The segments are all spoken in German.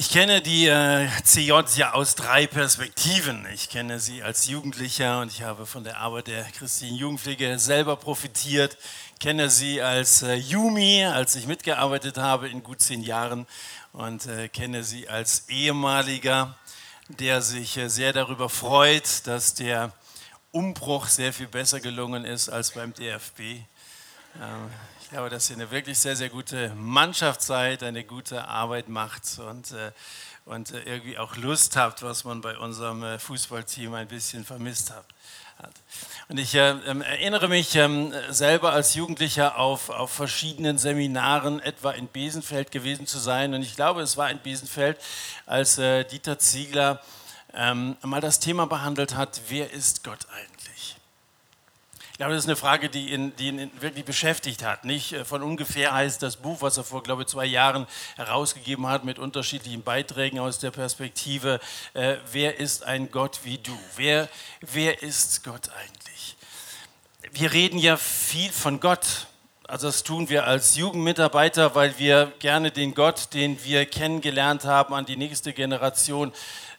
Ich kenne die äh, CJ ja aus drei Perspektiven. Ich kenne sie als Jugendlicher und ich habe von der Arbeit der christlichen Jugendpflege selber profitiert. Kenne sie als äh, Jumi, als ich mitgearbeitet habe in gut zehn Jahren und äh, kenne sie als ehemaliger, der sich äh, sehr darüber freut, dass der Umbruch sehr viel besser gelungen ist als beim DFB. Ähm, ich glaube, dass ihr eine wirklich sehr, sehr gute Mannschaft seid, eine gute Arbeit macht und, äh, und äh, irgendwie auch Lust habt, was man bei unserem äh, Fußballteam ein bisschen vermisst hat. Und ich äh, ähm, erinnere mich ähm, selber als Jugendlicher auf, auf verschiedenen Seminaren, etwa in Besenfeld gewesen zu sein. Und ich glaube, es war in Besenfeld, als äh, Dieter Ziegler ähm, mal das Thema behandelt hat, wer ist Gott glaube, das ist eine Frage, die ihn, die ihn wirklich beschäftigt hat. Nicht äh, von ungefähr heißt das Buch, was er vor, glaube ich, zwei Jahren herausgegeben hat mit unterschiedlichen Beiträgen aus der Perspektive, äh, wer ist ein Gott wie du? Wer, wer ist Gott eigentlich? Wir reden ja viel von Gott. Also das tun wir als Jugendmitarbeiter, weil wir gerne den Gott, den wir kennengelernt haben, an die nächste Generation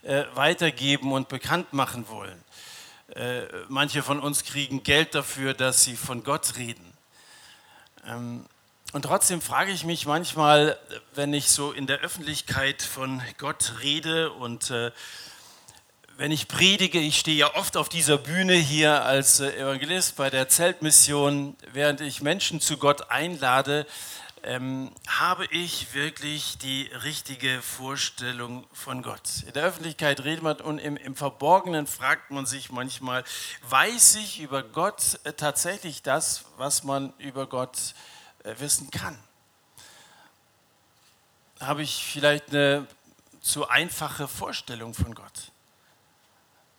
äh, weitergeben und bekannt machen wollen. Äh, manche von uns kriegen Geld dafür, dass sie von Gott reden. Ähm, und trotzdem frage ich mich manchmal, wenn ich so in der Öffentlichkeit von Gott rede und äh, wenn ich predige, ich stehe ja oft auf dieser Bühne hier als äh, Evangelist bei der Zeltmission, während ich Menschen zu Gott einlade, ähm, habe ich wirklich die richtige Vorstellung von Gott? In der Öffentlichkeit redet man und im, im Verborgenen fragt man sich manchmal, weiß ich über Gott äh, tatsächlich das, was man über Gott äh, wissen kann? Habe ich vielleicht eine zu einfache Vorstellung von Gott?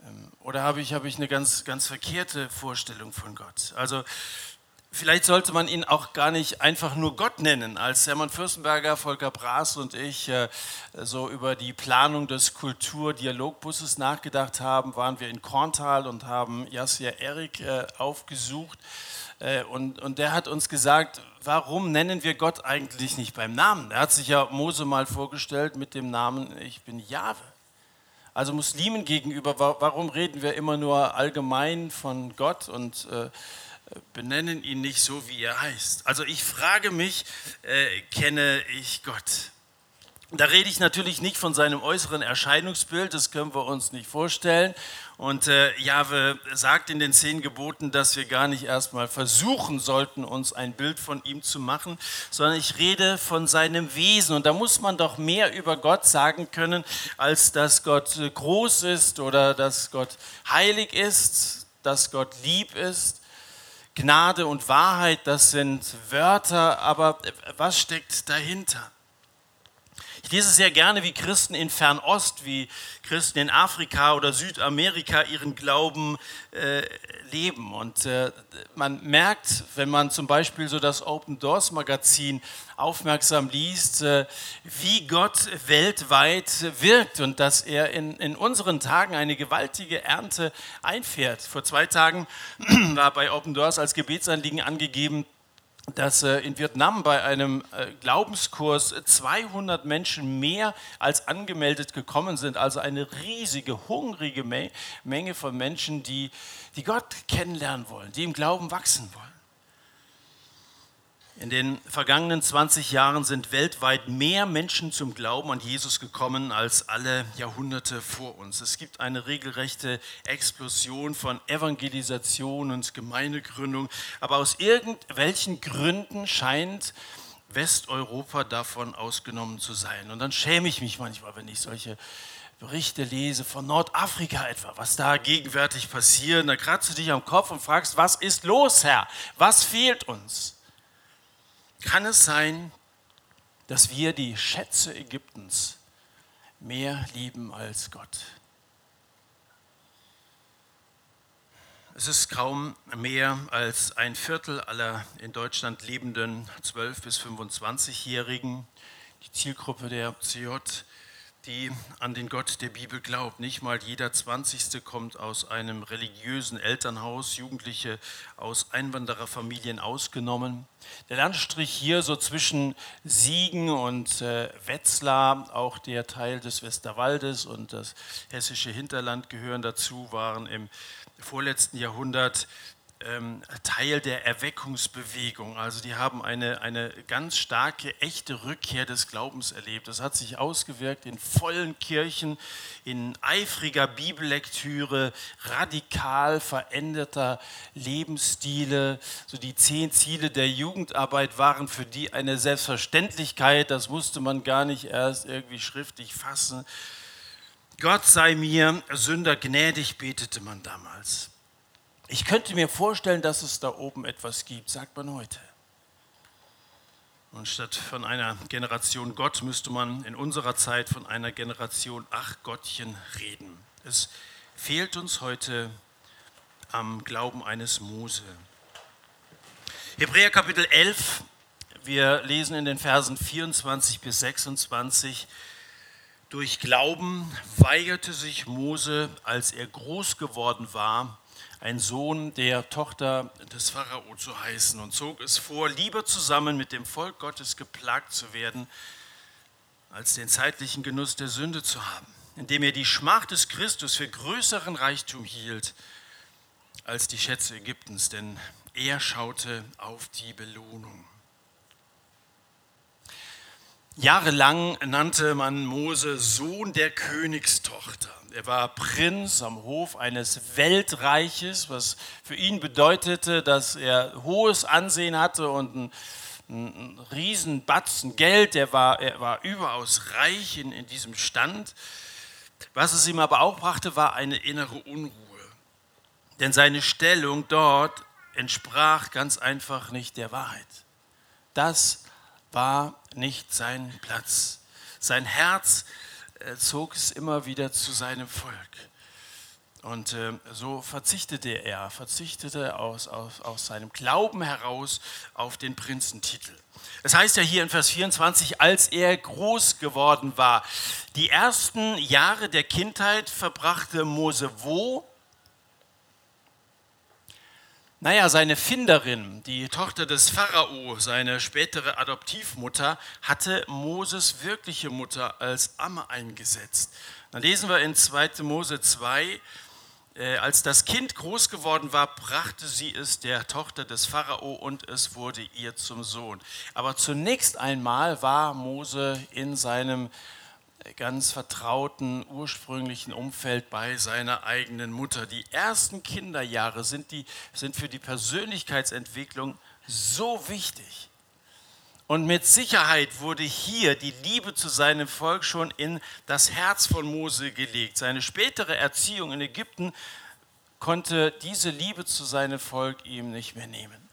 Ähm, oder habe ich, habe ich eine ganz, ganz verkehrte Vorstellung von Gott? Also Vielleicht sollte man ihn auch gar nicht einfach nur Gott nennen. Als Hermann Fürstenberger, Volker Braas und ich äh, so über die Planung des Kulturdialogbusses nachgedacht haben, waren wir in Korntal und haben Jasir Erik äh, aufgesucht. Äh, und, und der hat uns gesagt, warum nennen wir Gott eigentlich nicht beim Namen? Er hat sich ja Mose mal vorgestellt mit dem Namen, ich bin Jahwe. Also Muslimen gegenüber, warum reden wir immer nur allgemein von Gott und benennen ihn nicht so, wie er heißt. Also ich frage mich, äh, kenne ich Gott? Da rede ich natürlich nicht von seinem äußeren Erscheinungsbild, das können wir uns nicht vorstellen. Und äh, Jahwe sagt in den zehn Geboten, dass wir gar nicht erstmal versuchen sollten, uns ein Bild von ihm zu machen, sondern ich rede von seinem Wesen. Und da muss man doch mehr über Gott sagen können, als dass Gott groß ist oder dass Gott heilig ist, dass Gott lieb ist Gnade und Wahrheit, das sind Wörter, aber was steckt dahinter? Ich lese sehr gerne, wie Christen in Fernost, wie Christen in Afrika oder Südamerika ihren Glauben äh, leben. Und äh, man merkt, wenn man zum Beispiel so das Open Doors Magazin aufmerksam liest, äh, wie Gott weltweit wirkt und dass er in, in unseren Tagen eine gewaltige Ernte einfährt. Vor zwei Tagen war bei Open Doors als Gebetsanliegen angegeben, dass äh, in Vietnam bei einem äh, Glaubenskurs 200 Menschen mehr als angemeldet gekommen sind. Also eine riesige, hungrige Menge von Menschen, die, die Gott kennenlernen wollen, die im Glauben wachsen wollen. In den vergangenen 20 Jahren sind weltweit mehr Menschen zum Glauben an Jesus gekommen als alle Jahrhunderte vor uns. Es gibt eine regelrechte Explosion von Evangelisation und Gemeindegründung. Aber aus irgendwelchen Gründen scheint Westeuropa davon ausgenommen zu sein. Und dann schäme ich mich manchmal, wenn ich solche Berichte lese von Nordafrika etwa, was da gegenwärtig passiert. Da kratzt du dich am Kopf und fragst, was ist los, Herr? Was fehlt uns? Kann es sein, dass wir die Schätze Ägyptens mehr lieben als Gott? Es ist kaum mehr als ein Viertel aller in Deutschland lebenden 12- bis 25-Jährigen, die Zielgruppe der CJ, die an den Gott der Bibel glaubt. Nicht mal jeder Zwanzigste kommt aus einem religiösen Elternhaus, Jugendliche aus Einwandererfamilien ausgenommen. Der Landstrich hier so zwischen Siegen und äh, Wetzlar, auch der Teil des Westerwaldes und das hessische Hinterland gehören dazu, waren im vorletzten Jahrhundert Teil der Erweckungsbewegung. Also die haben eine, eine ganz starke, echte Rückkehr des Glaubens erlebt. Das hat sich ausgewirkt in vollen Kirchen, in eifriger Bibellektüre, radikal veränderter Lebensstile. So die zehn Ziele der Jugendarbeit waren für die eine Selbstverständlichkeit. Das musste man gar nicht erst irgendwie schriftlich fassen. Gott sei mir Sünder gnädig, betete man damals. Ich könnte mir vorstellen, dass es da oben etwas gibt, sagt man heute. Und statt von einer Generation Gott müsste man in unserer Zeit von einer Generation Ach Gottchen reden. Es fehlt uns heute am Glauben eines Mose. Hebräer Kapitel 11, wir lesen in den Versen 24 bis 26. Durch Glauben weigerte sich Mose, als er groß geworden war, ein Sohn der Tochter des Pharao zu heißen und zog es vor, lieber zusammen mit dem Volk Gottes geplagt zu werden, als den zeitlichen Genuss der Sünde zu haben, indem er die Schmach des Christus für größeren Reichtum hielt als die Schätze Ägyptens, denn er schaute auf die Belohnung. Jahrelang nannte man Mose Sohn der Königstochter. Er war Prinz am Hof eines Weltreiches, was für ihn bedeutete, dass er hohes Ansehen hatte und ein, ein Riesenbatzen Geld. Er war, er war überaus reich in, in diesem Stand. Was es ihm aber auch brachte, war eine innere Unruhe. Denn seine Stellung dort entsprach ganz einfach nicht der Wahrheit. Das war nicht sein Platz. Sein Herz er zog es immer wieder zu seinem Volk. Und äh, so verzichtete er, verzichtete aus, aus, aus seinem Glauben heraus auf den Prinzentitel. Es heißt ja hier in Vers 24, als er groß geworden war. Die ersten Jahre der Kindheit verbrachte Mose wo? Naja, seine Finderin, die Tochter des Pharao, seine spätere Adoptivmutter, hatte Moses wirkliche Mutter als Amme eingesetzt. Dann lesen wir in 2. Mose 2, äh, als das Kind groß geworden war, brachte sie es der Tochter des Pharao und es wurde ihr zum Sohn. Aber zunächst einmal war Mose in seinem ganz vertrauten ursprünglichen Umfeld bei seiner eigenen Mutter. Die ersten Kinderjahre sind, die, sind für die Persönlichkeitsentwicklung so wichtig. Und mit Sicherheit wurde hier die Liebe zu seinem Volk schon in das Herz von Mose gelegt. Seine spätere Erziehung in Ägypten konnte diese Liebe zu seinem Volk ihm nicht mehr nehmen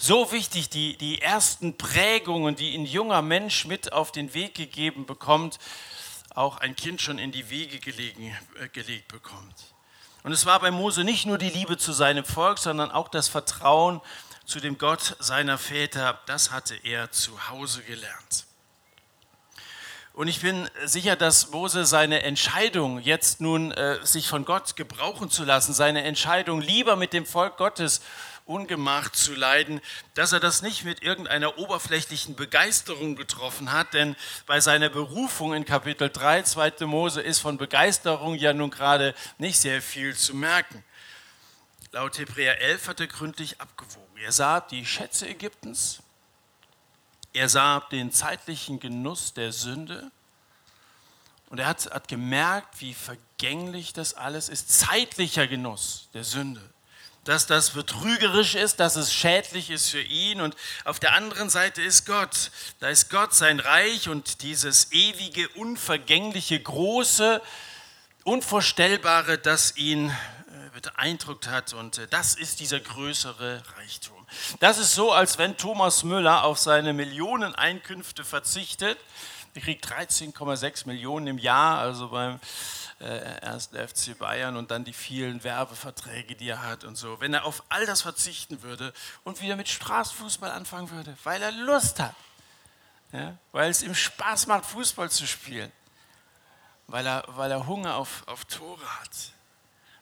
so wichtig, die, die ersten Prägungen, die ein junger Mensch mit auf den Weg gegeben bekommt, auch ein Kind schon in die Wege gelegen, äh, gelegt bekommt. Und es war bei Mose nicht nur die Liebe zu seinem Volk, sondern auch das Vertrauen zu dem Gott seiner Väter. Das hatte er zu Hause gelernt. Und ich bin sicher, dass Mose seine Entscheidung, jetzt nun äh, sich von Gott gebrauchen zu lassen, seine Entscheidung, lieber mit dem Volk Gottes Ungemach zu leiden, dass er das nicht mit irgendeiner oberflächlichen Begeisterung getroffen hat, denn bei seiner Berufung in Kapitel 3, 2. Mose, ist von Begeisterung ja nun gerade nicht sehr viel zu merken. Laut Hebräer 11 hat er gründlich abgewogen. Er sah die Schätze Ägyptens, er sah den zeitlichen Genuss der Sünde und er hat, hat gemerkt, wie vergänglich das alles ist. Zeitlicher Genuss der Sünde dass das betrügerisch ist, dass es schädlich ist für ihn. Und auf der anderen Seite ist Gott. Da ist Gott sein Reich und dieses ewige, unvergängliche, große, unvorstellbare, das ihn äh, beeindruckt hat. Und äh, das ist dieser größere Reichtum. Das ist so, als wenn Thomas Müller auf seine Millionen Einkünfte verzichtet. Er kriegt 13,6 Millionen im Jahr, also beim äh, ersten FC Bayern und dann die vielen Werbeverträge, die er hat und so. Wenn er auf all das verzichten würde und wieder mit Straßenfußball anfangen würde, weil er Lust hat, ja, weil es ihm Spaß macht, Fußball zu spielen, weil er, weil er Hunger auf, auf Tore hat.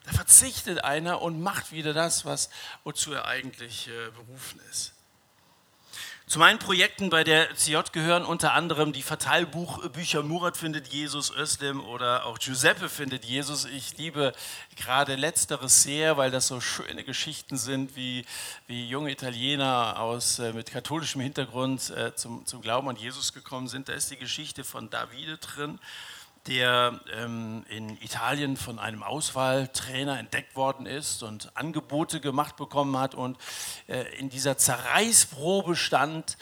Da verzichtet einer und macht wieder das, was, wozu er eigentlich äh, berufen ist. Zu meinen Projekten bei der CJ gehören unter anderem die Verteilbuchbücher Murat findet Jesus, Özlem oder auch Giuseppe findet Jesus. Ich liebe gerade letzteres sehr, weil das so schöne Geschichten sind, wie, wie junge Italiener aus, äh, mit katholischem Hintergrund äh, zum, zum Glauben an Jesus gekommen sind. Da ist die Geschichte von Davide drin der ähm, in Italien von einem Auswahltrainer entdeckt worden ist und Angebote gemacht bekommen hat und äh, in dieser Zerreißprobe stand,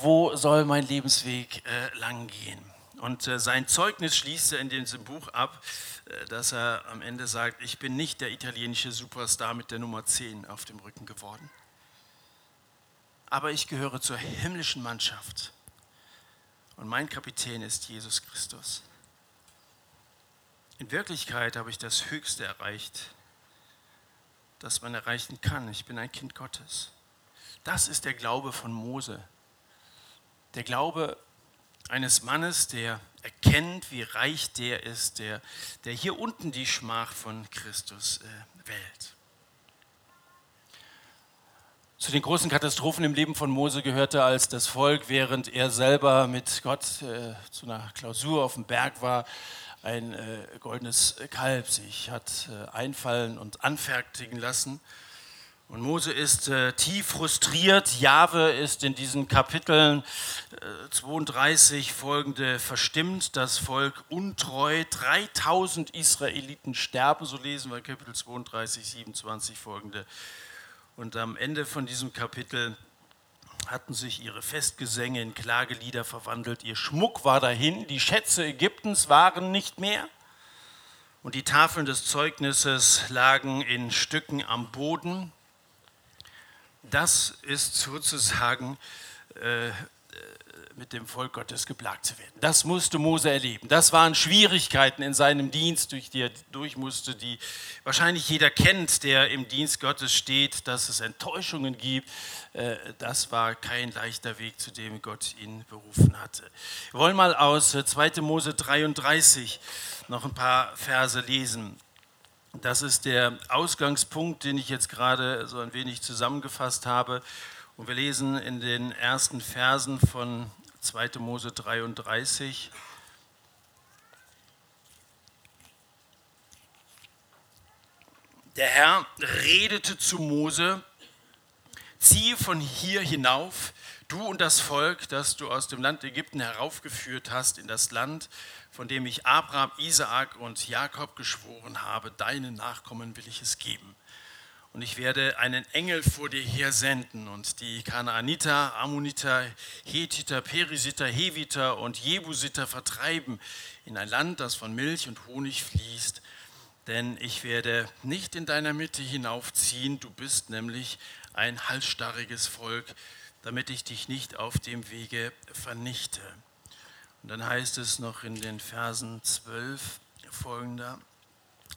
wo soll mein Lebensweg äh, lang gehen. Und äh, sein Zeugnis schließt er in diesem Buch ab, äh, dass er am Ende sagt, ich bin nicht der italienische Superstar mit der Nummer 10 auf dem Rücken geworden, aber ich gehöre zur himmlischen Mannschaft. Und mein Kapitän ist Jesus Christus. In Wirklichkeit habe ich das Höchste erreicht, das man erreichen kann. Ich bin ein Kind Gottes. Das ist der Glaube von Mose. Der Glaube eines Mannes, der erkennt, wie reich der ist, der, der hier unten die Schmach von Christus äh, wählt. Zu den großen Katastrophen im Leben von Mose gehörte, als das Volk, während er selber mit Gott äh, zu einer Klausur auf dem Berg war, ein äh, goldenes Kalb sich hat äh, einfallen und anfertigen lassen. Und Mose ist äh, tief frustriert. Jahwe ist in diesen Kapiteln 32 äh, folgende verstimmt. Das Volk untreu. 3000 Israeliten sterben, so lesen wir Kapitel 32, 27 folgende. Und am Ende von diesem Kapitel hatten sich ihre Festgesänge in Klagelieder verwandelt, ihr Schmuck war dahin, die Schätze Ägyptens waren nicht mehr und die Tafeln des Zeugnisses lagen in Stücken am Boden. Das ist sozusagen äh, mit dem Volk Gottes geplagt zu werden. Das musste Mose erleben. Das waren Schwierigkeiten in seinem Dienst, durch die er durch musste, die wahrscheinlich jeder kennt, der im Dienst Gottes steht, dass es Enttäuschungen gibt. Äh, das war kein leichter Weg, zu dem Gott ihn berufen hatte. Wir wollen mal aus 2. Äh, Mose 33 noch ein paar Verse lesen. Das ist der Ausgangspunkt, den ich jetzt gerade so ein wenig zusammengefasst habe. Und wir lesen in den ersten Versen von 2. Mose 33. Der Herr redete zu Mose, ziehe von hier hinauf, du und das Volk, das du aus dem Land Ägypten heraufgeführt hast, in das Land, von dem ich Abraham, Isaak und Jakob geschworen habe, deinen Nachkommen will ich es geben und ich werde einen Engel vor dir her senden und die Kanaaniter, Ammoniter, Hethiter, Perisiter, Heviter und Jebusiter vertreiben in ein Land, das von Milch und Honig fließt. Denn ich werde nicht in deiner Mitte hinaufziehen, du bist nämlich ein halsstarriges Volk, damit ich dich nicht auf dem Wege vernichte. Und dann heißt es noch in den Versen 12 folgender.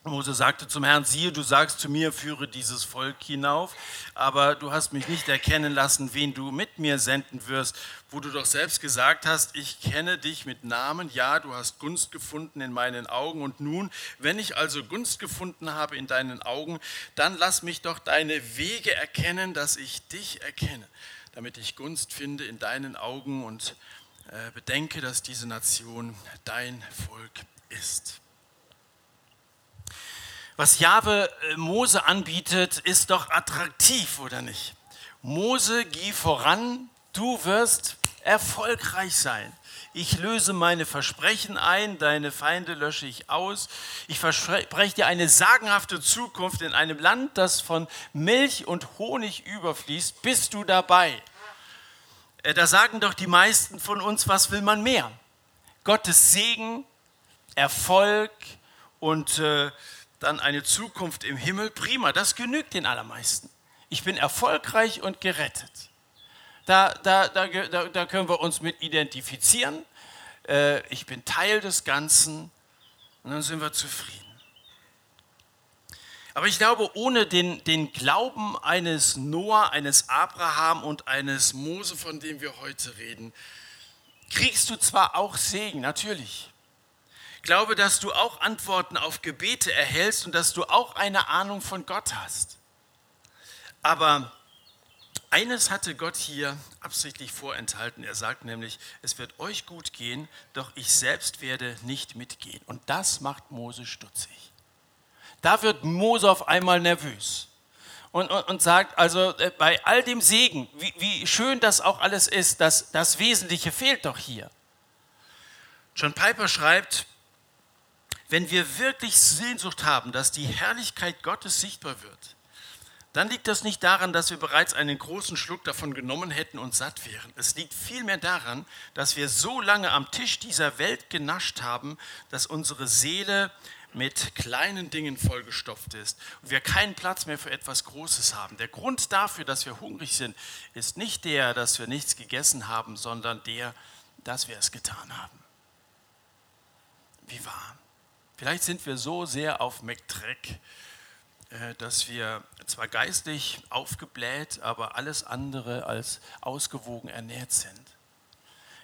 Mose sagte zum Herrn, siehe, du sagst zu mir, führe dieses Volk hinauf, aber du hast mich nicht erkennen lassen, wen du mit mir senden wirst, wo du doch selbst gesagt hast, ich kenne dich mit Namen, ja, du hast Gunst gefunden in meinen Augen und nun, wenn ich also Gunst gefunden habe in deinen Augen, dann lass mich doch deine Wege erkennen, dass ich dich erkenne, damit ich Gunst finde in deinen Augen und äh, bedenke, dass diese Nation dein Volk ist. Was Jahwe äh, Mose anbietet, ist doch attraktiv, oder nicht? Mose, geh voran, du wirst erfolgreich sein. Ich löse meine Versprechen ein, deine Feinde lösche ich aus. Ich verspreche dir eine sagenhafte Zukunft in einem Land, das von Milch und Honig überfließt. Bist du dabei? Äh, da sagen doch die meisten von uns, was will man mehr? Gottes Segen, Erfolg und äh, dann eine Zukunft im Himmel, prima, das genügt den allermeisten. Ich bin erfolgreich und gerettet. Da, da, da, da, können wir uns mit identifizieren. Äh, ich bin Teil des Ganzen und dann sind wir zufrieden. Aber ich glaube, ohne den, den Glauben eines Noah, eines Abraham und eines Mose, von dem wir heute reden, kriegst du zwar auch Segen, natürlich Glaube, dass du auch Antworten auf Gebete erhältst und dass du auch eine Ahnung von Gott hast. Aber eines hatte Gott hier absichtlich vorenthalten. Er sagt nämlich, es wird euch gut gehen, doch ich selbst werde nicht mitgehen. Und das macht Mose stutzig. Da wird Mose auf einmal nervös und, und, und sagt, also äh, bei all dem Segen, wie, wie schön das auch alles ist, das, das Wesentliche fehlt doch hier. John Piper schreibt, wenn wir wirklich Sehnsucht haben, dass die Herrlichkeit Gottes sichtbar wird, dann liegt das nicht daran, dass wir bereits einen großen Schluck davon genommen hätten und satt wären. Es liegt vielmehr daran, dass wir so lange am Tisch dieser Welt genascht haben, dass unsere Seele mit kleinen Dingen vollgestopft ist und wir keinen Platz mehr für etwas Großes haben. Der Grund dafür, dass wir hungrig sind, ist nicht der, dass wir nichts gegessen haben, sondern der, dass wir es getan haben. Wie wahr? Vielleicht sind wir so sehr auf McTrack, äh, dass wir zwar geistig aufgebläht, aber alles andere als ausgewogen ernährt sind.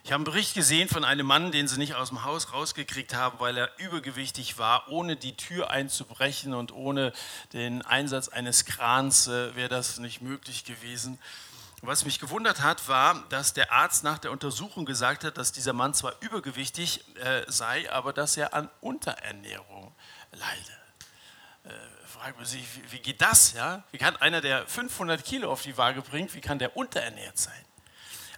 Ich habe einen Bericht gesehen von einem Mann, den sie nicht aus dem Haus rausgekriegt haben, weil er übergewichtig war. Ohne die Tür einzubrechen und ohne den Einsatz eines Krans äh, wäre das nicht möglich gewesen. Was mich gewundert hat, war, dass der Arzt nach der Untersuchung gesagt hat, dass dieser Mann zwar übergewichtig äh, sei, aber dass er an Unterernährung leide. Äh, fragt man sich, wie, wie geht das? Ja? Wie kann einer, der 500 Kilo auf die Waage bringt, wie kann der unterernährt sein?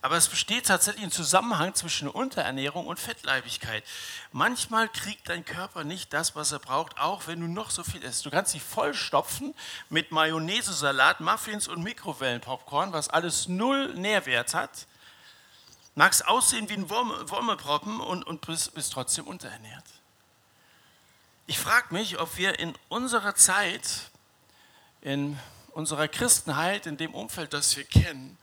Aber es besteht tatsächlich ein Zusammenhang zwischen Unterernährung und Fettleibigkeit. Manchmal kriegt dein Körper nicht das, was er braucht, auch wenn du noch so viel isst. Du kannst dich vollstopfen mit Mayonnaise, Salat, Muffins und Mikrowellenpopcorn, was alles null Nährwert hat. Magst aussehen wie ein Wurmelproppen und, und bist, bist trotzdem unterernährt. Ich frage mich, ob wir in unserer Zeit, in unserer Christenheit, in dem Umfeld, das wir kennen,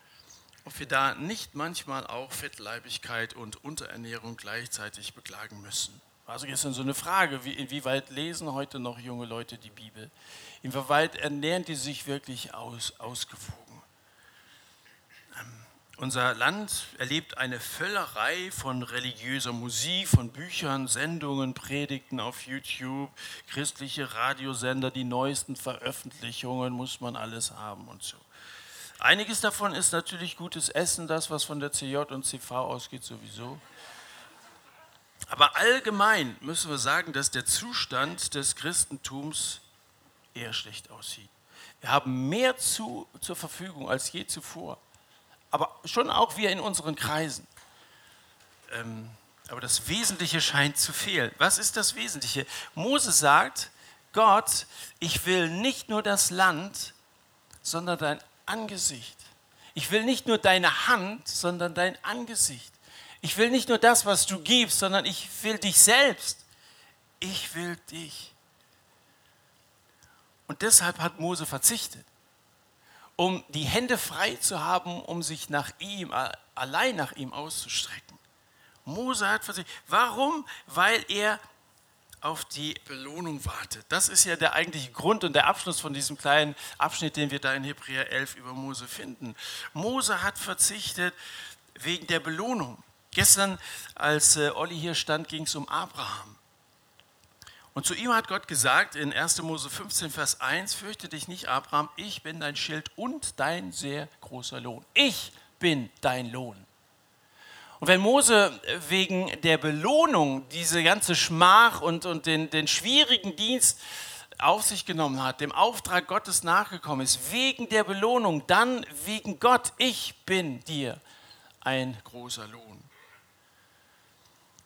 ob wir da nicht manchmal auch Fettleibigkeit und Unterernährung gleichzeitig beklagen müssen. Also gestern so eine Frage, wie, inwieweit lesen heute noch junge Leute die Bibel? Inwieweit ernähren die sich wirklich aus, ausgewogen? Ähm, unser Land erlebt eine Völlerei von religiöser Musik, von Büchern, Sendungen, Predigten auf YouTube, christliche Radiosender, die neuesten Veröffentlichungen muss man alles haben und so. Einiges davon ist natürlich gutes Essen, das, was von der CJ und CV ausgeht, sowieso. Aber allgemein müssen wir sagen, dass der Zustand des Christentums eher schlecht aussieht. Wir haben mehr zu, zur Verfügung als je zuvor. Aber schon auch wir in unseren Kreisen. Ähm, aber das Wesentliche scheint zu fehlen. Was ist das Wesentliche? Mose sagt, Gott, ich will nicht nur das Land, sondern dein Angesicht. Ich will nicht nur deine Hand, sondern dein Angesicht. Ich will nicht nur das, was du gibst, sondern ich will dich selbst. Ich will dich. Und deshalb hat Mose verzichtet, um die Hände frei zu haben, um sich nach ihm, allein nach ihm auszustrecken. Mose hat verzichtet. Warum? Weil er auf die Belohnung wartet. Das ist ja der eigentliche Grund und der Abschluss von diesem kleinen Abschnitt, den wir da in Hebräer 11 über Mose finden. Mose hat verzichtet wegen der Belohnung. Gestern, als äh, Olli hier stand, ging es um Abraham. Und zu ihm hat Gott gesagt in 1. Mose 15, Vers 1, fürchte dich nicht, Abraham, ich bin dein Schild und dein sehr großer Lohn. Ich bin dein Lohn. Und wenn Mose wegen der Belohnung diese ganze Schmach und, und den, den schwierigen Dienst auf sich genommen hat, dem Auftrag Gottes nachgekommen ist, wegen der Belohnung, dann wegen Gott, ich bin dir ein großer Lohn.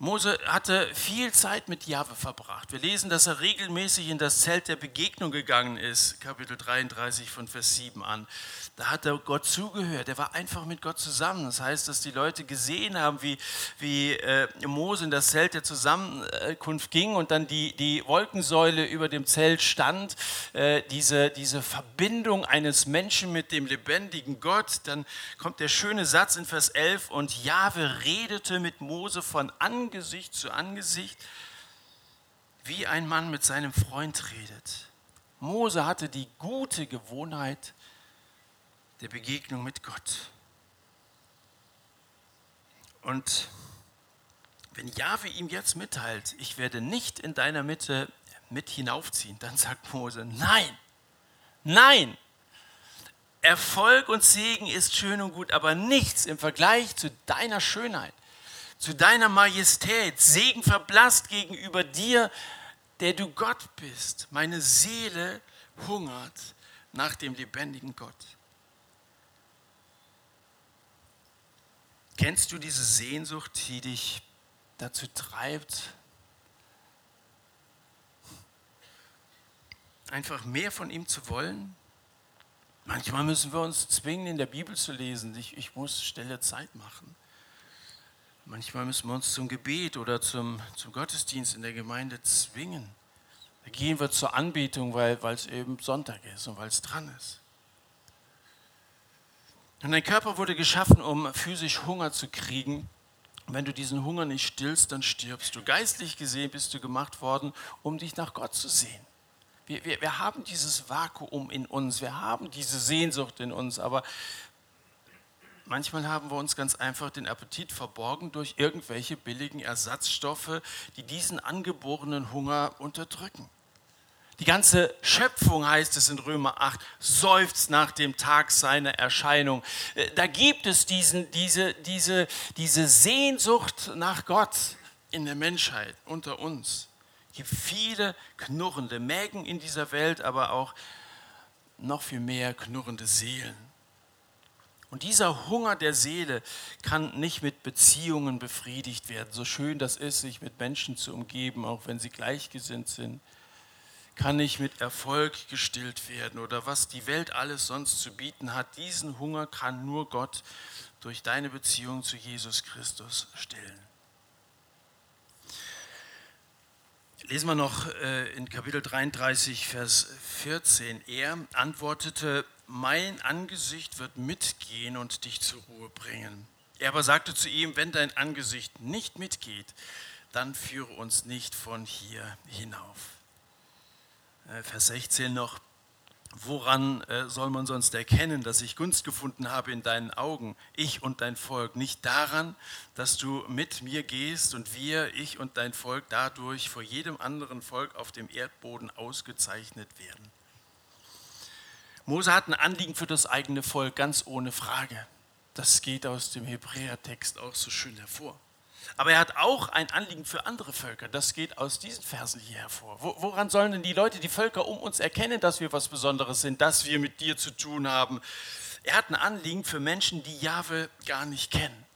Mose hatte viel Zeit mit Jahwe verbracht. Wir lesen, dass er regelmäßig in das Zelt der Begegnung gegangen ist, Kapitel 33 von Vers 7 an. Da hat er Gott zugehört. Er war einfach mit Gott zusammen. Das heißt, dass die Leute gesehen haben, wie, wie äh, Mose in das Zelt der Zusammenkunft ging und dann die, die Wolkensäule über dem Zelt stand. Äh, diese, diese Verbindung eines Menschen mit dem lebendigen Gott. Dann kommt der schöne Satz in Vers 11 und Jahwe redete mit Mose von Angesicht zu Angesicht, wie ein Mann mit seinem Freund redet. Mose hatte die gute Gewohnheit, der Begegnung mit Gott. Und wenn Jahwe ihm jetzt mitteilt, ich werde nicht in deiner Mitte mit hinaufziehen, dann sagt Mose, nein, nein. Erfolg und Segen ist schön und gut, aber nichts im Vergleich zu deiner Schönheit, zu deiner Majestät. Segen verblasst gegenüber dir, der du Gott bist. Meine Seele hungert nach dem lebendigen Gott. Kennst du diese Sehnsucht, die dich dazu treibt, einfach mehr von ihm zu wollen? Manchmal müssen wir uns zwingen, in der Bibel zu lesen. Ich, ich muss Stelle Zeit machen. Manchmal müssen wir uns zum Gebet oder zum, zum Gottesdienst in der Gemeinde zwingen. Da gehen wir zur Anbetung, weil es eben Sonntag ist und weil es dran ist. Und dein Körper wurde geschaffen, um physisch Hunger zu kriegen. Und wenn du diesen Hunger nicht stillst, dann stirbst du. Geistlich gesehen bist du gemacht worden, um dich nach Gott zu sehen. Wir, wir, wir haben dieses Vakuum in uns, wir haben diese Sehnsucht in uns, aber manchmal haben wir uns ganz einfach den Appetit verborgen durch irgendwelche billigen Ersatzstoffe, die diesen angeborenen Hunger unterdrücken. Die ganze Schöpfung, heißt es in Römer 8, seufzt nach dem Tag seiner Erscheinung. Äh, da gibt es diesen, diese, diese, diese Sehnsucht nach Gott in der Menschheit, unter uns. Es gibt viele knurrende Mägen in dieser Welt, aber auch noch viel mehr knurrende Seelen. Und dieser Hunger der Seele kann nicht mit Beziehungen befriedigt werden. So schön das ist, sich mit Menschen zu umgeben, auch wenn sie gleichgesinnt sind kann nicht mit Erfolg gestillt werden oder was die Welt alles sonst zu bieten hat. Diesen Hunger kann nur Gott durch deine Beziehung zu Jesus Christus stillen. Lesen wir noch äh, in Kapitel 33, Vers 14. Er antwortete, mein Angesicht wird mitgehen und dich zur Ruhe bringen. Er aber sagte zu ihm, wenn dein Angesicht nicht mitgeht, dann führe uns nicht von hier hinauf. Äh, Vers 16 noch, woran äh, soll man sonst erkennen, dass ich Gunst gefunden habe in deinen Augen, ich und dein Volk? Nicht daran, dass du mit mir gehst und wir, ich und dein Volk dadurch vor jedem anderen Volk auf dem Erdboden ausgezeichnet werden. Mose hat ein Anliegen für das eigene Volk, ganz ohne Frage. Das geht aus dem Hebräertext auch so schön hervor. Aber er hat auch ein Anliegen für andere Völker. Das geht aus diesen Versen hier hervor. Woran sollen denn die Leute, die Völker um uns erkennen, dass wir was Besonderes sind, dass wir mit dir zu tun haben? Er hat ein Anliegen für Menschen, die Jahwe gar nicht kennen.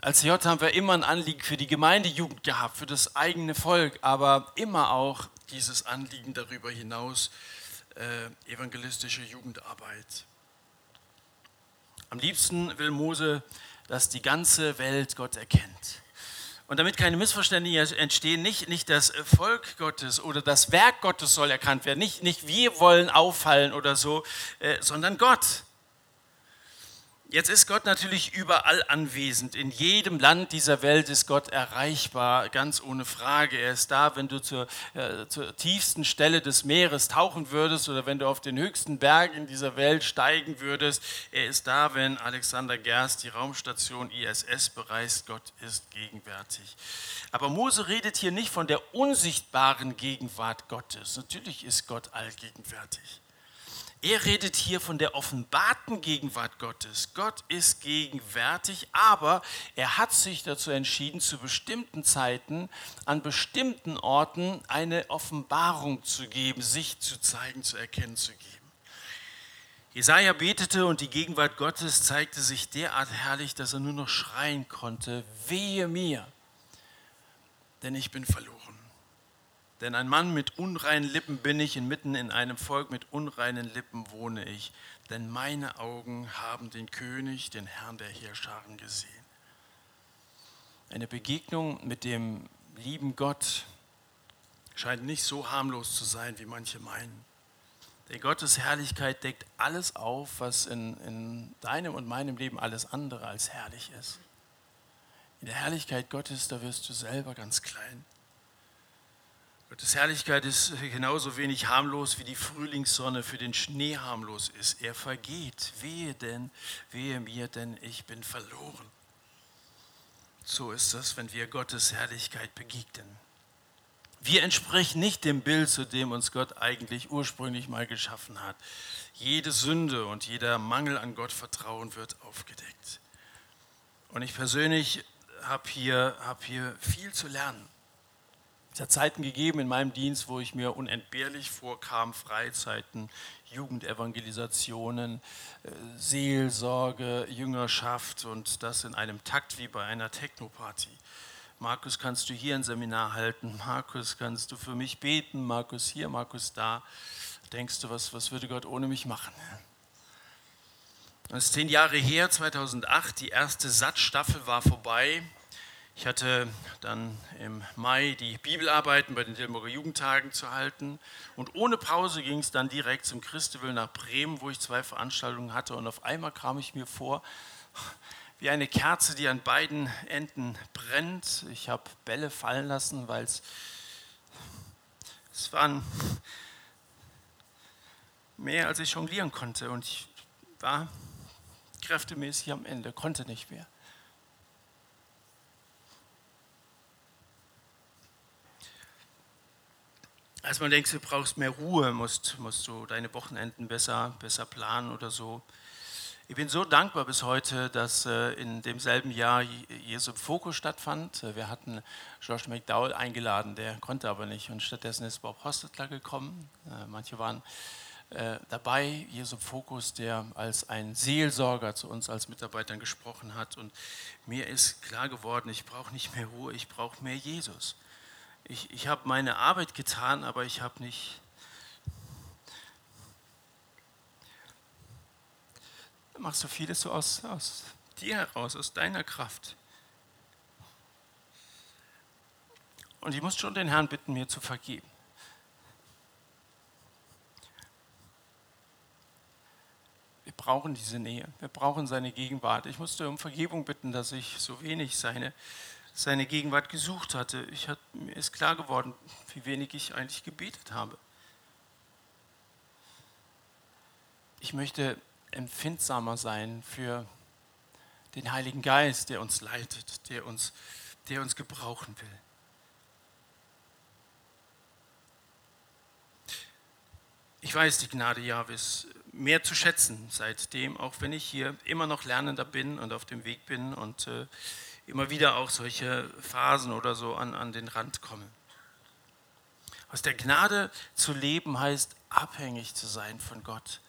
Als J haben wir immer ein Anliegen für die Gemeindejugend gehabt, für das eigene Volk, aber immer auch dieses Anliegen darüber hinaus, äh, evangelistische Jugendarbeit. Am liebsten will Mose dass die ganze Welt Gott erkennt. Und damit keine Missverständnisse entstehen, nicht, nicht das Volk Gottes oder das Werk Gottes soll erkannt werden, nicht, nicht wir wollen auffallen oder so, äh, sondern Gott. Jetzt ist Gott natürlich überall anwesend. In jedem Land dieser Welt ist Gott erreichbar, ganz ohne Frage. Er ist da, wenn du zur, äh, zur, tiefsten Stelle des Meeres tauchen würdest oder wenn du auf den höchsten Berg in dieser Welt steigen würdest. Er ist da, wenn Alexander Gerst die Raumstation ISS bereist. Gott ist gegenwärtig. Aber Mose redet hier nicht von der unsichtbaren Gegenwart Gottes. Natürlich ist Gott allgegenwärtig. Er redet hier von der offenbarten Gegenwart Gottes. Gott ist gegenwärtig, aber er hat sich dazu entschieden, zu bestimmten Zeiten, an bestimmten Orten eine Offenbarung zu geben, sich zu zeigen, zu erkennen zu geben. Jesaja betete und die Gegenwart Gottes zeigte sich derart herrlich, dass er nur noch schreien konnte: Wehe mir, denn ich bin verloren. Denn ein Mann mit unreinen Lippen bin ich, inmitten in einem Volk mit unreinen Lippen wohne ich. Denn meine Augen haben den König, den Herrn der Heerscharen gesehen. Eine Begegnung mit dem lieben Gott scheint nicht so harmlos zu sein, wie manche meinen. Denn Gottes Herrlichkeit deckt alles auf, was in, in deinem und meinem Leben alles andere als herrlich ist. In der Herrlichkeit Gottes, da wirst du selber ganz klein. Gottes Herrlichkeit ist genauso wenig harmlos, wie die Frühlingssonne für den Schnee harmlos ist. Er vergeht. Wehe denn, wehe mir, denn ich bin verloren. So ist es, wenn wir Gottes Herrlichkeit begegnen. Wir entsprechen nicht dem Bild, zu dem uns Gott eigentlich ursprünglich mal geschaffen hat. Jede Sünde und jeder Mangel an Gottvertrauen wird aufgedeckt. Und ich persönlich habe hier, hab hier viel zu lernen. Es hat Zeiten gegeben in meinem Dienst, wo ich mir unentbehrlich vorkam, Freizeiten, Jugendevangelisationen, äh, Seelsorge, Jüngerschaft und das in einem Takt wie bei einer Technoparty. Markus, kannst du hier ein Seminar halten? Markus, kannst du für mich beten? Markus hier, Markus da. Denkst du, was, was würde Gott ohne mich machen? Das ist zehn Jahre her, 2008, die erste Satzstaffel war vorbei. Ich hatte dann im Mai die Bibelarbeiten bei den Dillenburger Jugendtagen zu halten und ohne Pause ging es dann direkt zum Christewill nach Bremen, wo ich zwei Veranstaltungen hatte und auf einmal kam ich mir vor wie eine Kerze, die an beiden Enden brennt. Ich habe Bälle fallen lassen, weil es es waren mehr, als ich jonglieren konnte und ich war kräftemäßig am Ende, konnte nicht mehr. Als man denkt, du brauchst mehr Ruhe, musst, musst du deine Wochenenden besser, besser planen oder so. Ich bin so dankbar bis heute, dass äh, in demselben Jahr Jesu Fokus stattfand. Wir hatten George McDowell eingeladen, der konnte aber nicht und stattdessen ist Bob Hostetler gekommen. Äh, manche waren äh, dabei, Jesu Fokus, der als ein Seelsorger zu uns als Mitarbeitern gesprochen hat. Und mir ist klar geworden, ich brauche nicht mehr Ruhe, ich brauche mehr Jesus ich, ich habe meine Arbeit getan, aber ich habe nicht... Da machst du vieles so aus, aus dir heraus, aus deiner Kraft. Und ich muss schon den Herrn bitten, mir zu vergeben. Wir brauchen diese Nähe, wir brauchen seine Gegenwart. Ich musste um Vergebung bitten, dass ich so wenig seine seine Gegenwart gesucht hatte. Ich hat, mir ist klar geworden, wie wenig ich eigentlich gebetet habe. Ich möchte empfindsamer sein für den Heiligen Geist, der uns leitet, der uns, der uns gebrauchen will. Ich weiß die Gnade Jahwes mehr zu schätzen seitdem, auch wenn ich hier immer noch Lernender bin und auf dem Weg bin und äh, immer wieder auch solche Phasen oder so an, an den Rand kommen. Aus der Gnade zu leben heißt, abhängig zu sein von Gott.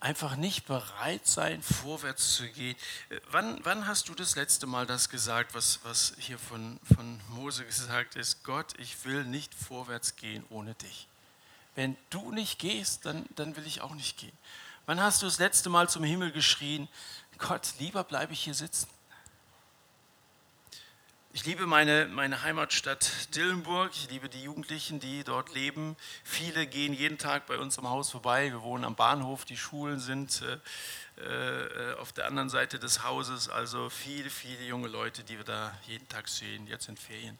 Einfach nicht bereit sein, vorwärts zu gehen. Wann, wann hast du das letzte Mal das gesagt, was, was hier von, von Mose gesagt ist? Gott, ich will nicht vorwärts gehen ohne dich. Wenn du nicht gehst, dann, dann will ich auch nicht gehen. Wann hast du das letzte Mal zum Himmel geschrien, Gott, lieber bleibe ich hier sitzen? Ich liebe meine, meine Heimatstadt Dillenburg. Ich liebe die Jugendlichen, die dort leben. Viele gehen jeden Tag bei uns am Haus vorbei. Wir wohnen am Bahnhof. Die Schulen sind äh, äh, auf der anderen Seite des Hauses. Also viele, viele junge Leute, die wir da jeden Tag sehen, jetzt in Ferien.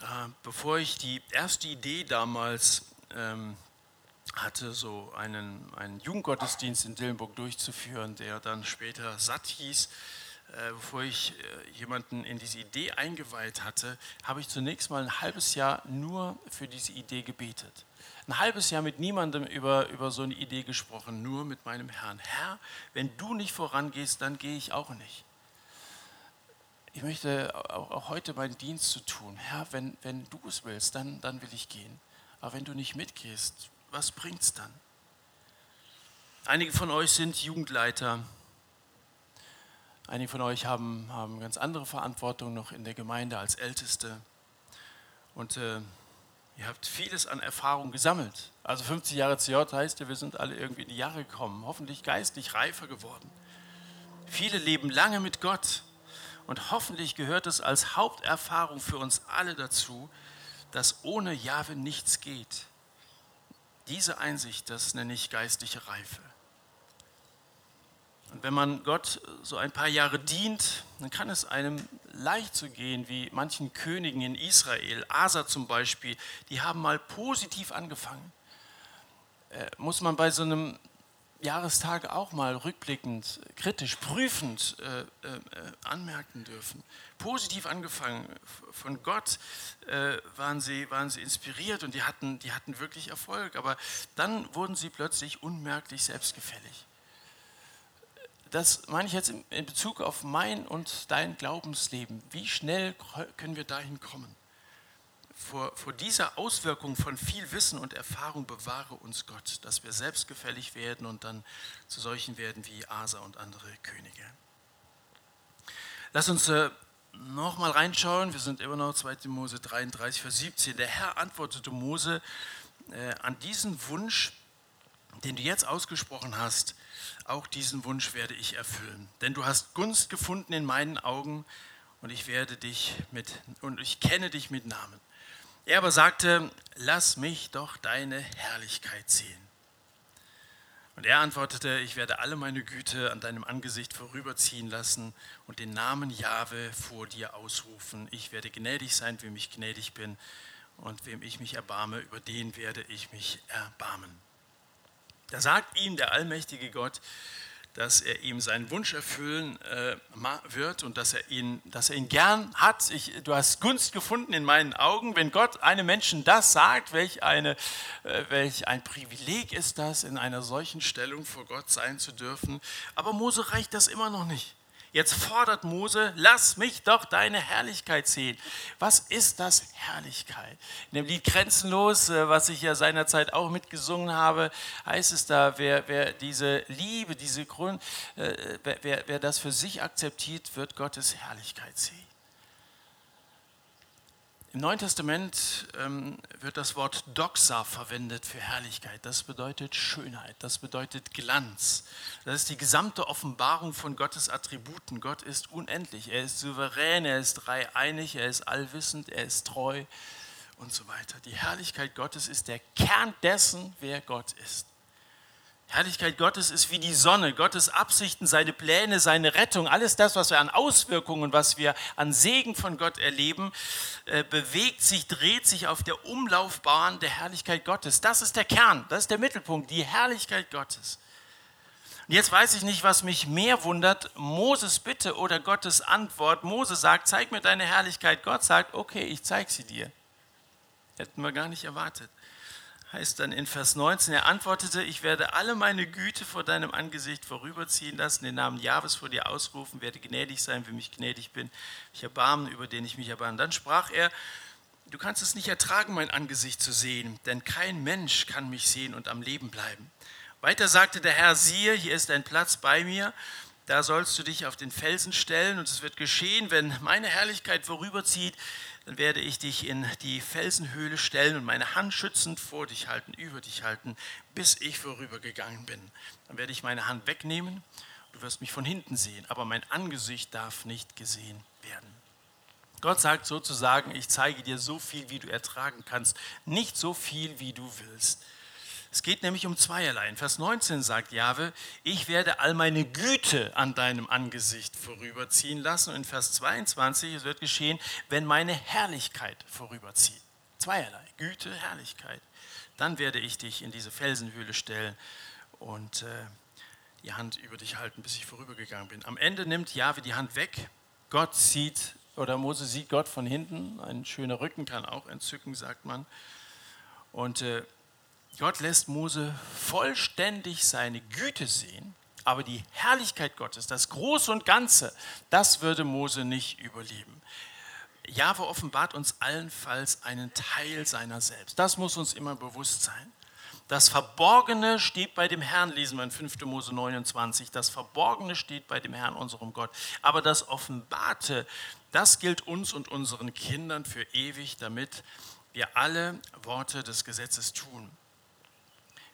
Äh, bevor ich die erste Idee damals ähm, hatte, so einen, einen Jugendgottesdienst in Dillenburg durchzuführen, der dann später satt hieß, bevor ich äh, jemanden in diese Idee eingeweiht hatte, habe ich zunächst mal ein halbes Jahr nur für diese Idee gebetet. Ein halbes Jahr mit niemandem über, über so eine Idee gesprochen, nur mit meinem Herrn. Herr, wenn du nicht vorangehst, dann gehe ich auch nicht. Ich möchte auch, auch heute meinen Dienst zu tun. Herr, wenn, wenn du es willst, dann, dann will ich gehen. Aber wenn du nicht mitgehst, was bringt es dann? Einige von euch sind Jugendleiter Einige von euch haben, haben ganz andere Verantwortung noch in der Gemeinde als Älteste. Und äh, ihr habt vieles an Erfahrung gesammelt. Also 50 Jahre CJ heißt ja, wir sind alle irgendwie in die Jahre gekommen, hoffentlich geistlich reifer geworden. Viele leben lange mit Gott. Und hoffentlich gehört es als Haupterfahrung für uns alle dazu, dass ohne Jahwe nichts geht. Diese Einsicht, das nenne ich geistliche Reife. Und wenn man Gott so ein paar Jahre dient, dann kann es einem leicht so gehen wie manchen Königen in Israel. Asa zum Beispiel, die haben mal positiv angefangen. Äh, muss man bei so einem Jahrestage auch mal rückblickend, kritisch, prüfend äh, äh, anmerken dürfen. Positiv angefangen. Von Gott äh, waren, sie, waren sie inspiriert und die hatten, die hatten wirklich Erfolg. Aber dann wurden sie plötzlich unmerklich selbstgefällig. Das meine ich jetzt in, Bezug auf mein und dein Glaubensleben. Wie schnell können wir dahin kommen? vor, vor dieser Auswirkung von viel Wissen und Erfahrung bewahre uns Gott, dass wir selbstgefällig werden und dann zu solchen werden wie Asa und andere Könige. Lass uns äh, nochmal reinschauen. Wir sind immer noch 2. Mose 33, Vers 17. Der Herr antwortete Mose äh, an diesen Wunsch, den du jetzt ausgesprochen hast. Auch diesen Wunsch werde ich erfüllen. Denn du hast Gunst gefunden in meinen Augen und ich werde dich mit und ich kenne dich mit Namen. Er aber sagte, lass mich doch deine Herrlichkeit sehen. Und er antwortete, ich werde alle meine Güte an deinem Angesicht vorüberziehen lassen und den Namen Jahwe vor dir ausrufen. Ich werde gnädig sein, wem ich gnädig bin, und wem ich mich erbarme, über den werde ich mich erbarmen. Da sagt ihm der allmächtige Gott, dass er ihm seinen Wunsch erfüllen äh, wird und dass er ihn, dass er ihn gern hat. Ich, du hast Gunst gefunden in meinen Augen. Wenn Gott einem Menschen das sagt, welch, eine, äh, welch ein Privileg ist das, in einer solchen Stellung vor Gott sein zu dürfen. Aber Mose reicht das immer noch nicht. Jetzt fordert Mose, lass mich doch deine Herrlichkeit sehen. Was ist das Herrlichkeit? In dem Lied Grenzenlos, äh, was ich ja seinerzeit auch mitgesungen habe, heißt es da, wer, wer diese Liebe, diese Grund, äh, wer, wer das für sich akzeptiert, wird Gottes Herrlichkeit sehen. Im Neuen Testament ähm, wird das Wort Doxa verwendet für Herrlichkeit. Das bedeutet Schönheit, das bedeutet Glanz. Das ist die gesamte Offenbarung von Gottes Attributen. Gott ist unendlich, er ist souverän, er ist dreieinig, er ist allwissend, er ist treu und so weiter. Die Herrlichkeit Gottes ist der Kern dessen, wer Gott ist. Herrlichkeit Gottes ist wie die Sonne, Gottes Absichten, seine Pläne, seine Rettung, alles das, was wir an Auswirkungen, was wir an Segen von Gott erleben, äh, bewegt sich, dreht sich auf der Umlaufbahn der Herrlichkeit Gottes. Das ist der Kern, das ist der Mittelpunkt, die Herrlichkeit Gottes. Und jetzt weiß ich nicht, was mich mehr wundert, Moses Bitte oder Gottes Antwort. Mose sagt, zeig mir deine Herrlichkeit. Gott sagt, okay, ich zeig sie dir. Hätten wir gar nicht erwartet heißt dann in Vers 19, er antwortete, ich werde alle meine Güte vor deinem Angesicht vorüberziehen lassen, den Namen Jahwes vor dir ausrufen, werde gnädig sein, wie mich gnädig bin, ich erbarmen, über den ich mich erbarme. Dann sprach er, du kannst es nicht ertragen, mein Angesicht zu sehen, denn kein Mensch kann mich sehen und am Leben bleiben. Weiter sagte der Herr, siehe, hier ist ein Platz bei mir, da sollst du dich auf den Felsen stellen und es wird geschehen, wenn meine Herrlichkeit vorüberzieht, dann werde ich dich in die Felsenhöhle stellen und meine Hand schützend vor dich halten, über dich halten, bis ich vorübergegangen bin. Dann werde ich meine Hand wegnehmen, du wirst mich von hinten sehen, aber mein Angesicht darf nicht gesehen werden. Gott sagt sozusagen, ich zeige dir so viel, wie du ertragen kannst, nicht so viel, wie du willst. Es geht nämlich um zweierlei. In Vers 19 sagt Jahwe, ich werde all meine Güte an deinem Angesicht vorüberziehen lassen. Und in Vers 22, es wird geschehen, wenn meine Herrlichkeit vorüberzieht. Zweierlei, Güte, Herrlichkeit. Dann werde ich dich in diese Felsenhöhle stellen und äh, die Hand über dich halten, bis ich vorübergegangen bin. Am Ende nimmt Jahwe die Hand weg. Gott sieht, oder Mose sieht Gott von hinten. Ein schöner Rücken kann auch entzücken, sagt man. Und äh, Gott lässt Mose vollständig seine Güte sehen, aber die Herrlichkeit Gottes, das Große und Ganze, das würde Mose nicht überleben. Jahwe offenbart uns allenfalls einen Teil seiner selbst. Das muss uns immer bewusst sein. Das Verborgene steht bei dem Herrn, lesen wir in 5. Mose 29. Das Verborgene steht bei dem Herrn, unserem Gott. Aber das Offenbarte, das gilt uns und unseren Kindern für ewig, damit wir alle Worte des Gesetzes tun.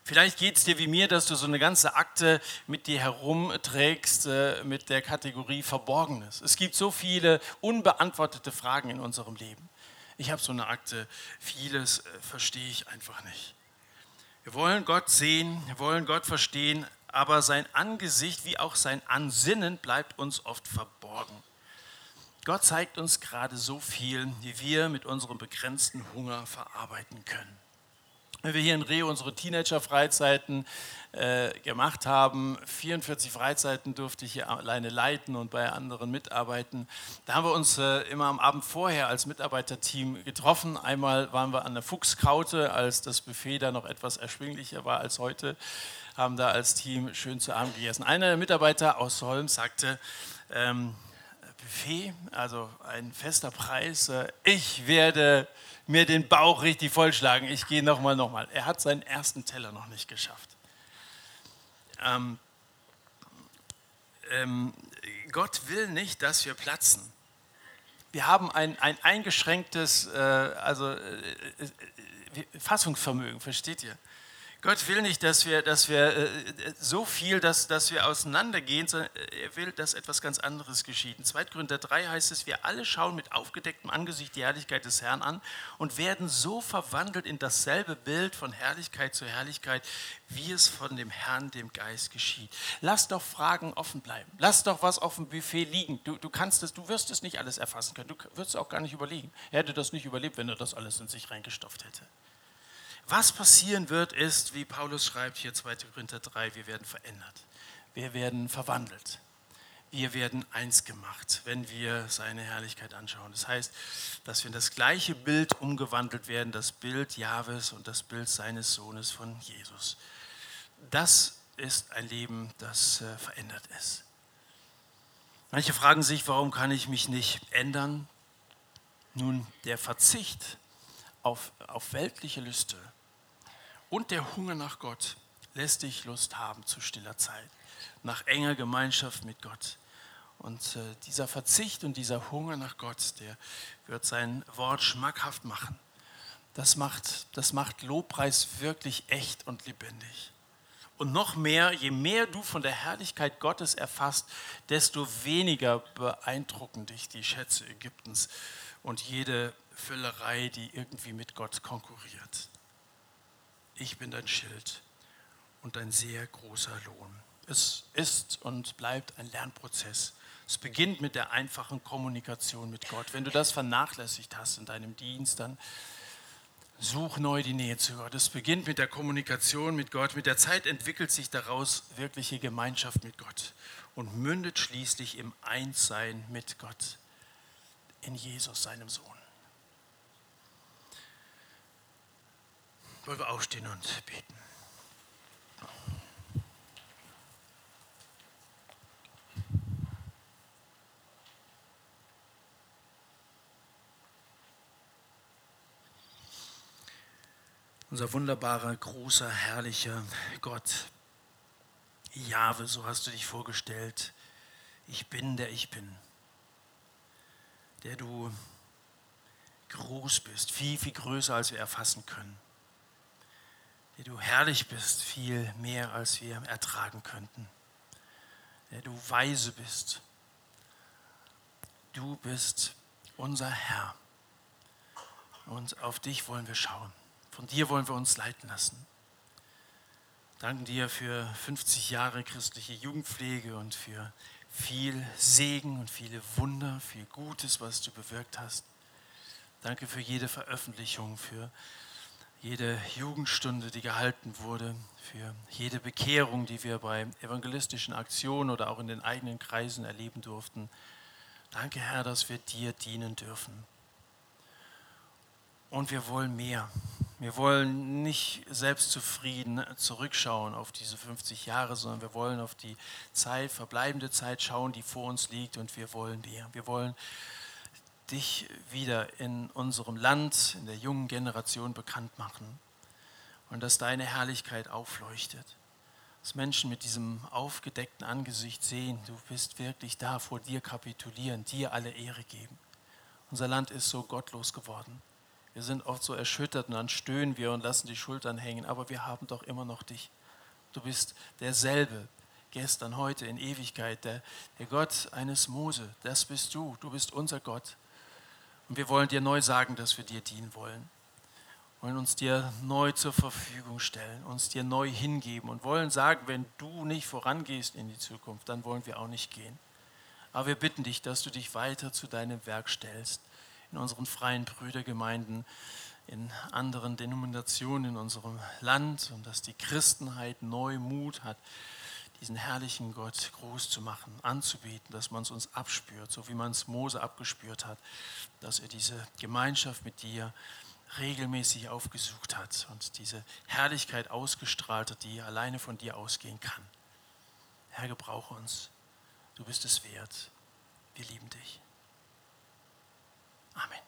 Vielleicht geht es dir wie mir, dass du so eine ganze Akte mit dir herumträgst äh, mit der Kategorie Verborgenes. Es gibt so viele unbeantwortete Fragen in unserem Leben. Ich habe so eine Akte, vieles äh, verstehe ich einfach nicht. Wir wollen Gott sehen, wir wollen Gott verstehen, aber sein Angesicht wie auch sein Ansinnen bleibt uns oft verborgen. Gott zeigt uns gerade so viel, wie wir mit unserem begrenzten Hunger verarbeiten können. Wenn wir hier in Rio unsere Teenager-Freizeiten äh, gemacht haben, 44 Freizeiten durfte ich hier alleine leiten und bei anderen mitarbeiten. Da haben wir uns äh, immer am Abend vorher als Mitarbeiterteam getroffen. Einmal waren wir an der Fuchskraute, als das Buffet da noch etwas erschwinglicher war als heute, haben da als Team schön zu Abend gegessen. Einer der Mitarbeiter aus Holm sagte, ähm, Buffet, also ein fester Preis, äh, ich werde mir den Bauch richtig vollschlagen. Ich gehe nochmal, nochmal. Er hat seinen ersten Teller noch nicht geschafft. Ähm, ähm, Gott will nicht, dass wir platzen. Wir haben ein, ein eingeschränktes äh, also, äh, äh, Fassungsvermögen, versteht ihr? Gott will nicht, dass wir, dass wir äh, so viel, dass, dass wir auseinandergehen, sondern er will, dass etwas ganz anderes geschieht. In 2. Korinther 3 heißt es, wir alle schauen mit aufgedecktem Angesicht die Herrlichkeit des Herrn an und werden so verwandelt in dasselbe Bild von Herrlichkeit zu Herrlichkeit, wie es von dem Herrn, dem Geist geschieht. Lass doch Fragen offen bleiben. Lass doch was auf dem Buffet liegen. Du, du kannst es, du wirst es nicht alles erfassen können. Du wirst es auch gar nicht überlegen. Er hätte das nicht überlebt, wenn er das alles in sich reingestopft hätte. Was passieren wird, ist, wie Paulus schreibt hier 2. Korinther 3, wir werden verändert. Wir werden verwandelt. Wir werden eins gemacht, wenn wir seine Herrlichkeit anschauen. Das heißt, dass wir in das gleiche Bild umgewandelt werden, das Bild Jahwes und das Bild seines Sohnes von Jesus. Das ist ein Leben, das äh, verändert ist. Manche fragen sich, warum kann ich mich nicht ändern? Nun, der Verzicht auf, auf weltliche Lüste und der Hunger nach Gott lässt dich Lust haben zu stiller Zeit, nach enger Gemeinschaft mit Gott. Und äh, dieser Verzicht und dieser Hunger nach Gott, der wird sein Wort schmackhaft machen. Das macht, das macht Lobpreis wirklich echt und lebendig. Und noch mehr, je mehr du von der Herrlichkeit Gottes erfasst, desto weniger beeindrucken dich die Schätze Ägyptens und jede Füllerei, die irgendwie mit Gott konkurriert ich bin dein Schild und ein sehr großer Lohn. Es ist und bleibt ein Lernprozess. Es beginnt mit der einfachen Kommunikation mit Gott. Wenn du das vernachlässigt hast in deinem Dienst, dann such neu die Nähe zu Gott. Es beginnt mit der Kommunikation mit Gott. Mit der Zeit entwickelt sich daraus wirkliche Gemeinschaft mit Gott und mündet schließlich im Einssein mit Gott in Jesus, seinem Sohn. Wollen wir aufstehen und beten? Unser wunderbarer, großer, herrlicher Gott, Jahwe, so hast du dich vorgestellt. Ich bin, der ich bin. Der du groß bist, viel, viel größer, als wir erfassen können der du herrlich bist, viel mehr als wir ertragen könnten, der du weise bist. Du bist unser Herr und auf dich wollen wir schauen. Von dir wollen wir uns leiten lassen. Danken dir für 50 Jahre christliche Jugendpflege und für viel Segen und viele Wunder, viel Gutes, was du bewirkt hast. Danke für jede Veröffentlichung, für jede Jugendstunde, die gehalten wurde, für jede Bekehrung, die wir bei evangelistischen Aktionen oder auch in den eigenen Kreisen erleben durften. Danke, Herr, dass wir dir dienen dürfen. Und wir wollen mehr. Wir wollen nicht selbstzufrieden zurückschauen auf diese 50 Jahre, sondern wir wollen auf die Zeit, verbleibende Zeit schauen, die vor uns liegt und wir wollen mehr. Wir wollen dich wieder in unserem Land, in der jungen Generation bekannt machen und dass deine Herrlichkeit aufleuchtet. Dass Menschen mit diesem aufgedeckten Angesicht sehen, du bist wirklich da, vor dir kapitulieren, dir alle Ehre geben. Unser Land ist so gottlos geworden. Wir sind oft so erschüttert und dann stöhnen wir und lassen die Schultern hängen, aber wir haben doch immer noch dich. Du bist derselbe, gestern, heute, in Ewigkeit, der, der Gott eines Mose. Das bist du, du bist unser Gott. Und wir wollen dir neu sagen, dass wir dir dienen wollen. Wollen uns dir neu zur Verfügung stellen, uns dir neu hingeben und wollen sagen, wenn du nicht vorangehst in die Zukunft, dann wollen wir auch nicht gehen. Aber wir bitten dich, dass du dich weiter zu deinem Werk stellst, in unseren freien Brüdergemeinden, in anderen Denominationen in unserem Land und dass die Christenheit neu Mut hat, diesen herrlichen Gott groß zu machen, anzubeten, dass man es uns abspürt, so wie man es Mose abgespürt hat, dass er diese Gemeinschaft mit dir regelmäßig aufgesucht hat und diese Herrlichkeit ausgestrahlt hat, die alleine von dir ausgehen kann. Herr, gebrauche uns. Du bist es wert. Wir lieben dich. Amen.